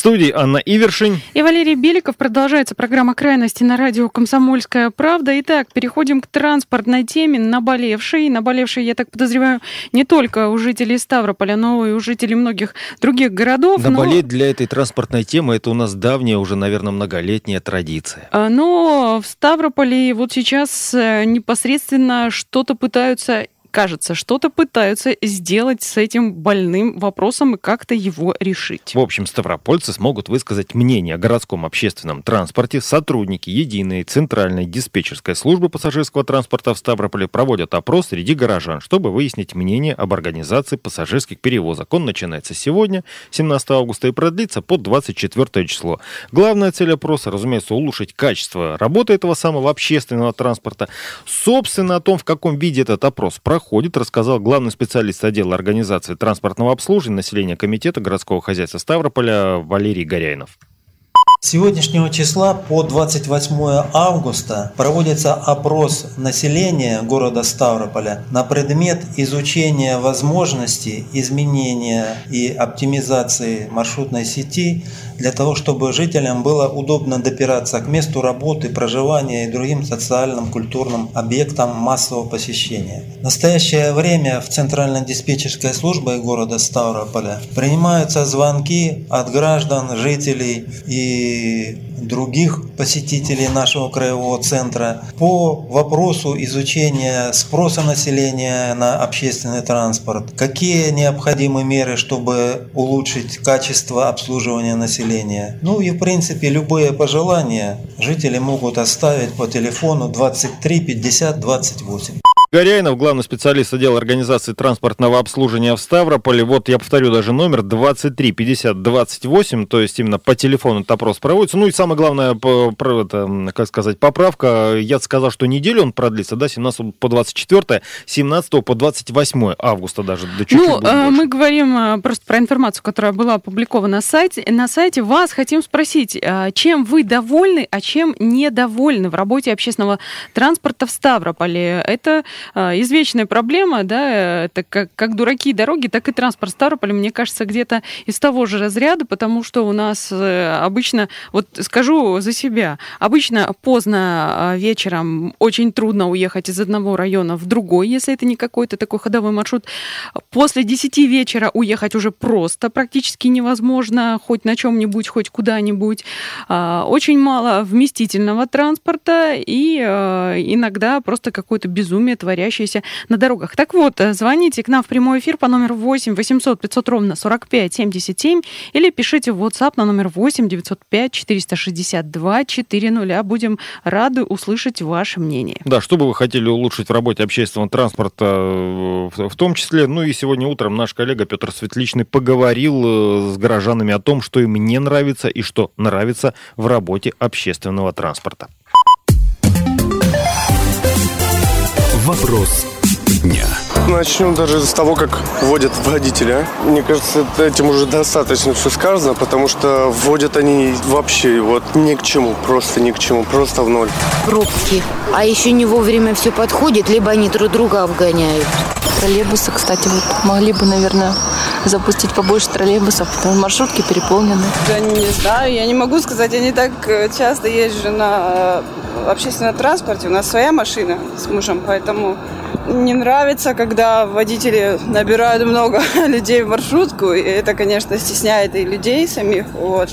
Студии Анна Ивершин. И Валерий Беликов. Продолжается программа «Крайности» на радио «Комсомольская правда». Итак, переходим к транспортной теме. Наболевшей. Наболевшей, я так подозреваю, не только у жителей Ставрополя, но и у жителей многих других городов. Наболеть но... для этой транспортной темы – это у нас давняя, уже, наверное, многолетняя традиция. А, но в Ставрополе вот сейчас э, непосредственно что-то пытаются кажется, что-то пытаются сделать с этим больным вопросом и как-то его решить. В общем, ставропольцы смогут высказать мнение о городском общественном транспорте. Сотрудники единой центральной диспетчерской службы пассажирского транспорта в Ставрополе проводят опрос среди горожан, чтобы выяснить мнение об организации пассажирских перевозок. Он начинается сегодня, 17 августа, и продлится по 24 число. Главная цель опроса, разумеется, улучшить качество работы этого самого общественного транспорта. Собственно, о том, в каком виде этот опрос проходит, проходит, рассказал главный специалист отдела организации транспортного обслуживания населения Комитета городского хозяйства Ставрополя Валерий Горяйнов. Сегодняшнего числа по 28 августа проводится опрос населения города Ставрополя на предмет изучения возможностей изменения и оптимизации маршрутной сети для того, чтобы жителям было удобно допираться к месту работы, проживания и другим социальным, культурным объектам массового посещения. В настоящее время в Центральной диспетчерской службе города Ставрополя принимаются звонки от граждан, жителей и других посетителей нашего краевого центра по вопросу изучения спроса населения на общественный транспорт, какие необходимы меры, чтобы улучшить качество обслуживания населения. Ну и в принципе любые пожелания жители могут оставить по телефону 23 50 28. Горяйнов, главный специалист отдела организации транспортного обслуживания в Ставрополе. Вот я повторю даже номер 23 50 28, то есть именно по телефону этот опрос проводится. Ну и самое главное, это, как сказать, поправка. Я сказал, что неделю он продлится, да, 17 по 24, 17 по 28 августа даже. Да, чуть -чуть ну, э, мы говорим э, просто про информацию, которая была опубликована на сайте. На сайте вас хотим спросить, э, чем вы довольны, а чем недовольны в работе общественного транспорта в Ставрополе? Это извечная проблема, да, это как, как дураки дороги, так и транспорт Ставрополя, мне кажется, где-то из того же разряда, потому что у нас э, обычно, вот скажу за себя, обычно поздно а, вечером очень трудно уехать из одного района в другой, если это не какой-то такой ходовой маршрут. После 10 вечера уехать уже просто практически невозможно, хоть на чем-нибудь, хоть куда-нибудь. А, очень мало вместительного транспорта и иногда просто какое-то безумие творящееся на дорогах. Так вот, э, звоните к нам в прямой эфир по номеру 8 800 500 ровно 45 77 или пишите в WhatsApp на номер 8 905 462 400. Будем рады услышать ваше мнение. Да, что бы вы хотели улучшить в работе общественного транспорта э, в том числе. Ну и сегодня утром наш коллега Петр Светличный поговорил э, с горожанами о том, что им не нравится и что нравится в работе общественного транспорта. Вопрос дня. Начнем даже с того, как вводят водителя. Мне кажется, этим уже достаточно все сказано, потому что вводят они вообще вот ни к чему, просто ни к чему, просто в ноль. Пробки. А еще не вовремя все подходит, либо они друг друга обгоняют. Троллейбусы, кстати, вот могли бы, наверное, запустить побольше троллейбусов, потому что маршрутки переполнены. Я не знаю, я не могу сказать, я не так э, часто езжу на э, общественном транспорте. У нас своя машина с мужем, поэтому не нравится, когда водители набирают много людей в маршрутку. И это, конечно, стесняет и людей самих. Вот.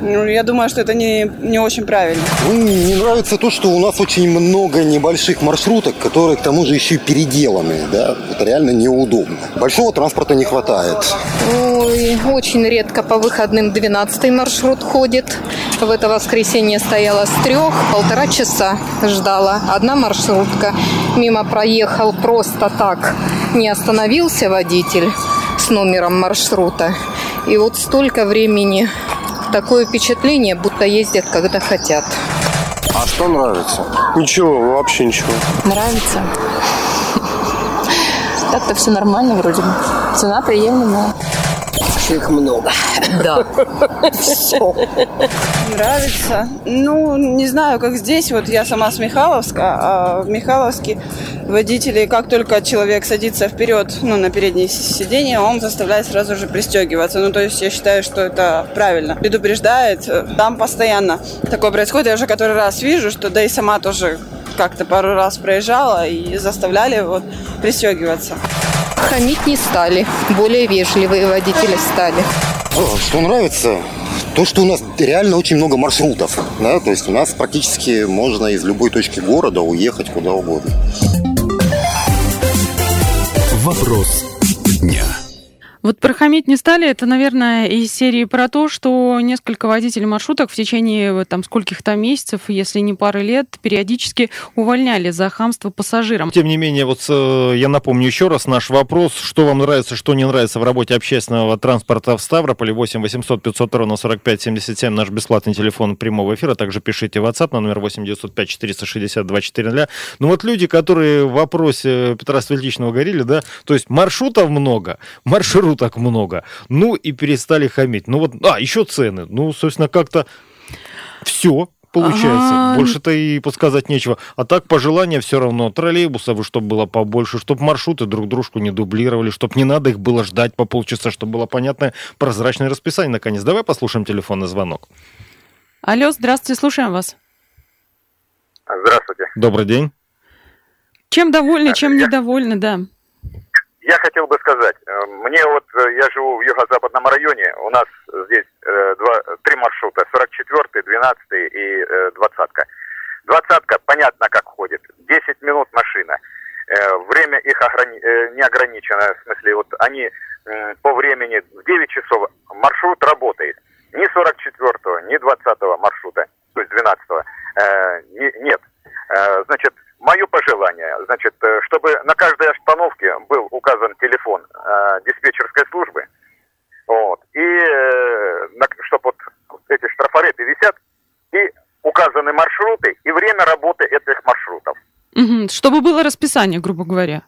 Ну, я думаю, что это не, не очень правильно. Ну, не нравится то, что у нас очень много небольших маршруток, которые к тому же еще и переделаны. Да? Это реально неудобно. Большого транспорта не хватает. Ой, очень редко по выходным 12 маршрут ходит. В это воскресенье стояла с трех, полтора часа ждала. Одна маршрутка. Мимо проехал просто так. Не остановился водитель с номером маршрута. И вот столько времени Такое впечатление, будто ездят, когда хотят. А что нравится? Ничего, вообще ничего. Нравится. Так-то все нормально вроде бы. Цена приемлемая. Их много. Да. Все. Нравится. Ну, не знаю, как здесь. Вот я сама с Михайловска, а в Михайловске водители, как только человек садится вперед, ну, на переднее сиденье, он заставляет сразу же пристегиваться. Ну, то есть я считаю, что это правильно. Предупреждает. Там постоянно такое происходит. Я уже который раз вижу, что да и сама тоже как-то пару раз проезжала и заставляли вот пристегиваться. Хамить не стали. Более вежливые водители стали. Что нравится? То, что у нас реально очень много маршрутов. Да? То есть у нас практически можно из любой точки города уехать куда угодно. Вопрос дня. Вот прохамить не стали, это, наверное, из серии про то, что несколько водителей маршруток в течение там скольких-то месяцев, если не пары лет, периодически увольняли за хамство пассажирам. Тем не менее, вот э, я напомню еще раз наш вопрос, что вам нравится, что не нравится в работе общественного транспорта в Ставрополе, 8 800 500 ровно 45 77, наш бесплатный телефон прямого эфира, также пишите в WhatsApp на номер 8 905 462 400. Ну вот люди, которые в вопросе Петра Светличного говорили, да, то есть маршрутов много, маршрут так много. Ну и перестали хамить. Ну вот, а, еще цены. Ну, собственно, как-то все получается. А-а-а. Больше-то и подсказать нечего. А так пожелания все равно троллейбусов, чтобы было побольше, чтобы маршруты друг дружку не дублировали, чтобы не надо их было ждать по полчаса, чтобы было понятное прозрачное расписание наконец. Давай послушаем телефонный звонок. Алло, здравствуйте, слушаем вас. Здравствуйте. Добрый день. Чем довольны, чем Я... недовольны, да я хотел бы сказать, э, мне вот, э, я живу в юго-западном районе, у нас здесь э, два, три маршрута, 44-й, 12-й и э, 20-ка. Двадцатка, понятно, как ходит, 10 минут машина. Время их ограни... не ограничено, в смысле, вот они э, по времени в 9 часов маршрут работает. Ни 44-го, ни 20-го маршрута, то есть 12-го, э, не, нет. Э, значит, Мое пожелание, значит, э, чтобы на каждой остановке был указан телефон э, диспетчерской службы, вот, и э, чтобы вот эти штрафареты висят, и указаны маршруты и время работы этих маршрутов. Угу, чтобы было расписание, грубо говоря.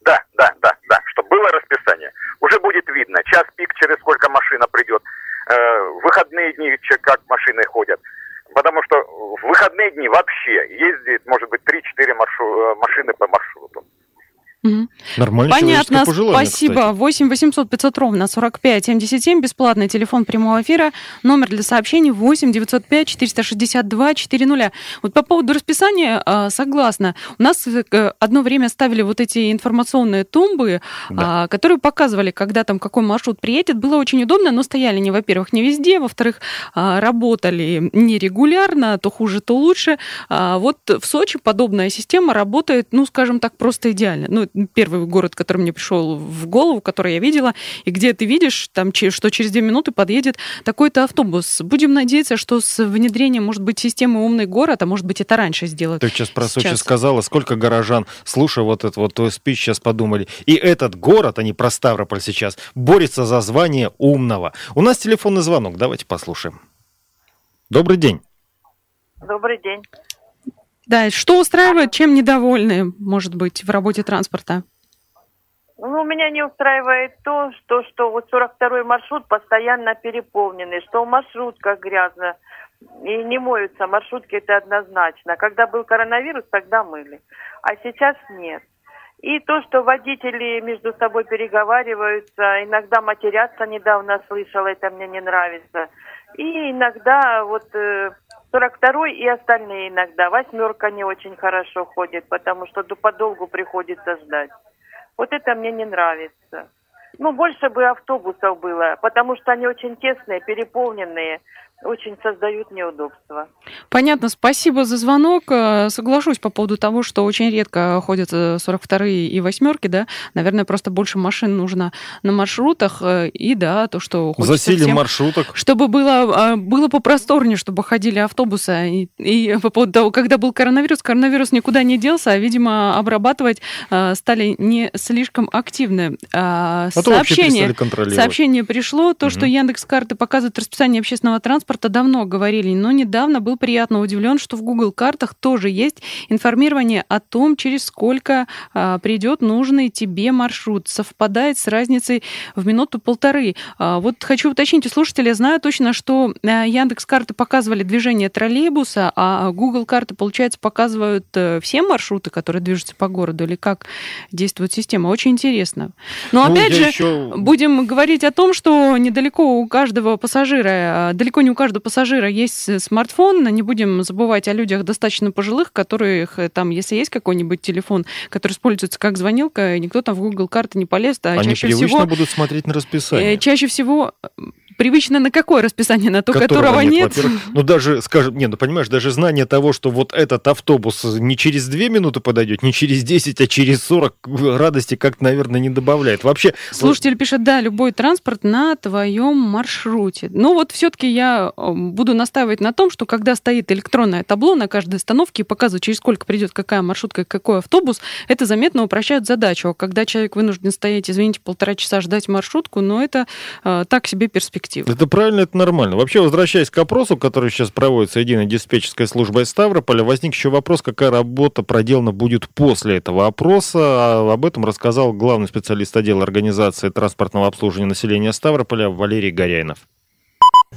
Да, да, да, да, чтобы было расписание. Уже будет видно, час пик, через сколько машина придет, э, выходные дни, как машины ходят. Потому что в выходные дни вообще ездит, может быть, 3-4 маршу... Э, машины по маршруту. Угу. Нормально. Понятно, спасибо. Кстати. 8 800 500 ровно 45 77, бесплатный телефон прямого эфира, номер для сообщений 8 905 462 400. Вот по поводу расписания а, согласна. У нас э, одно время ставили вот эти информационные тумбы, да. А, которые показывали, когда там какой маршрут приедет. Было очень удобно, но стояли не, во-первых, не везде, во-вторых, а, работали нерегулярно, то хуже, то лучше. Вот в Сочи подобная система работает, ну, скажем так, просто идеально. Ну, первый город, который мне пришел в голову, который я видела, и где ты видишь, там, что через две минуты подъедет такой-то автобус. Будем надеяться, что с внедрением, может быть, системы «Умный город», а может быть, это раньше сделают. Ты сейчас про Сочи сказала, сколько горожан, слушая вот этот вот твой спич, сейчас подумали, и этот город, а не про Ставрополь сейчас, борется за звание умного. У нас телефонный звонок, давайте послушаем. Добрый день. Добрый день. Да, что устраивает, чем недовольны, может быть, в работе транспорта? Ну, меня не устраивает то, что, что вот 42-й маршрут постоянно переполненный, что в маршрутках грязно, и не моются маршрутки, это однозначно. Когда был коронавирус, тогда мыли, а сейчас нет. И то, что водители между собой переговариваются, иногда матерятся, недавно слышала, это мне не нравится. И иногда вот э, 42 и остальные иногда. Восьмерка не очень хорошо ходит, потому что подолгу приходится ждать. Вот это мне не нравится. Ну, больше бы автобусов было, потому что они очень тесные, переполненные очень создают неудобства. Понятно, спасибо за звонок. Э, соглашусь по поводу того, что очень редко ходят 42-е и восьмерки, да. Наверное, просто больше машин нужно на маршрутах. Э, и да, то, что хочется Засилие всем, маршруток. Чтобы было, э, было попросторнее, чтобы ходили автобусы. И, и по поводу того, когда был коронавирус, коронавирус никуда не делся, а, видимо, обрабатывать стали не слишком активны. А сообщение, сообщение пришло, то, угу. что Яндекс карты показывают расписание общественного транспорта, транспорта давно говорили, но недавно был приятно удивлен, что в Google картах тоже есть информирование о том, через сколько а, придет нужный тебе маршрут. Совпадает с разницей в минуту-полторы. А, вот хочу уточнить у слушателя, знаю точно, что а, Яндекс карты показывали движение троллейбуса, а Google карты, получается, показывают э, все маршруты, которые движутся по городу, или как действует система. Очень интересно. Но ну, опять же, еще... будем говорить о том, что недалеко у каждого пассажира, далеко не у каждого пассажира есть смартфон. Не будем забывать о людях достаточно пожилых, которых э, там, если есть какой-нибудь телефон, который используется как звонилка, никто там в Google карты не полез. А Они чаще привычно всего, будут смотреть на расписание. Э, чаще всего Привычно на какое расписание? На то, которого, которого нет? нет? Ну, даже, скажем, не, ну, понимаешь, даже знание того, что вот этот автобус не через две минуты подойдет, не через 10, а через 40, радости как-то, наверное, не добавляет. Вообще... Слушатель вот... пишет, да, любой транспорт на твоем маршруте. Ну, вот все-таки я э, буду настаивать на том, что когда стоит электронное табло на каждой остановке и показывает, через сколько придет какая маршрутка и какой автобус, это заметно упрощает задачу. А когда человек вынужден стоять, извините, полтора часа ждать маршрутку, ну, это э, так себе перспектива перспективы. Это правильно, это нормально. Вообще, возвращаясь к опросу, который сейчас проводится единой диспетчерской службой Ставрополя, возник еще вопрос, какая работа проделана будет после этого опроса. А об этом рассказал главный специалист отдела организации транспортного обслуживания населения Ставрополя Валерий Горяйнов.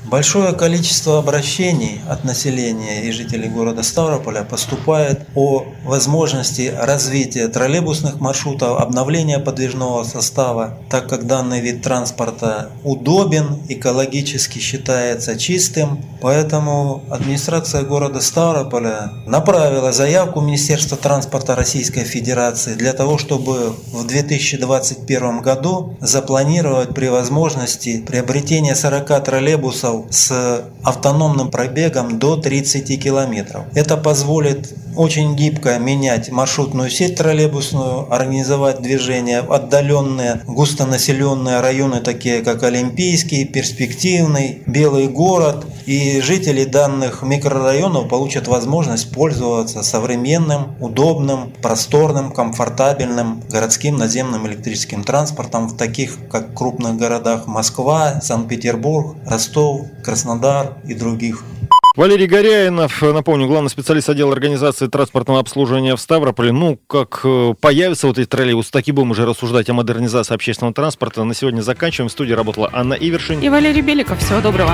Большое количество обращений от населения и жителей города Ставрополя поступает о возможности развития троллейбусных маршрутов, обновления подвижного состава, так как данный вид транспорта удобен, экологически считается чистым. Поэтому администрация города Ставрополя направила заявку Министерства транспорта Российской Федерации для того, чтобы в 2021 году запланировать при возможности приобретение 40 троллейбусов автобусов с автономным пробегом до 30 километров. Это позволит очень гибко менять маршрутную сеть троллейбусную, организовать движение в отдаленные густонаселенные районы, такие как Олимпийский, Перспективный, Белый город. И жители данных микрорайонов получат возможность пользоваться современным, удобным, просторным, комфортабельным городским наземным электрическим транспортом в таких как крупных городах Москва, Санкт-Петербург, Ростов, Краснодар и других. Валерий Горяинов, напомню, главный специалист отдела организации транспортного обслуживания в Ставрополе. Ну, как э, появятся вот эти троллейбусы, так и будем уже рассуждать о модернизации общественного транспорта. На сегодня заканчиваем. В студии работала Анна Ивершин. И Валерий Беликов. Всего доброго.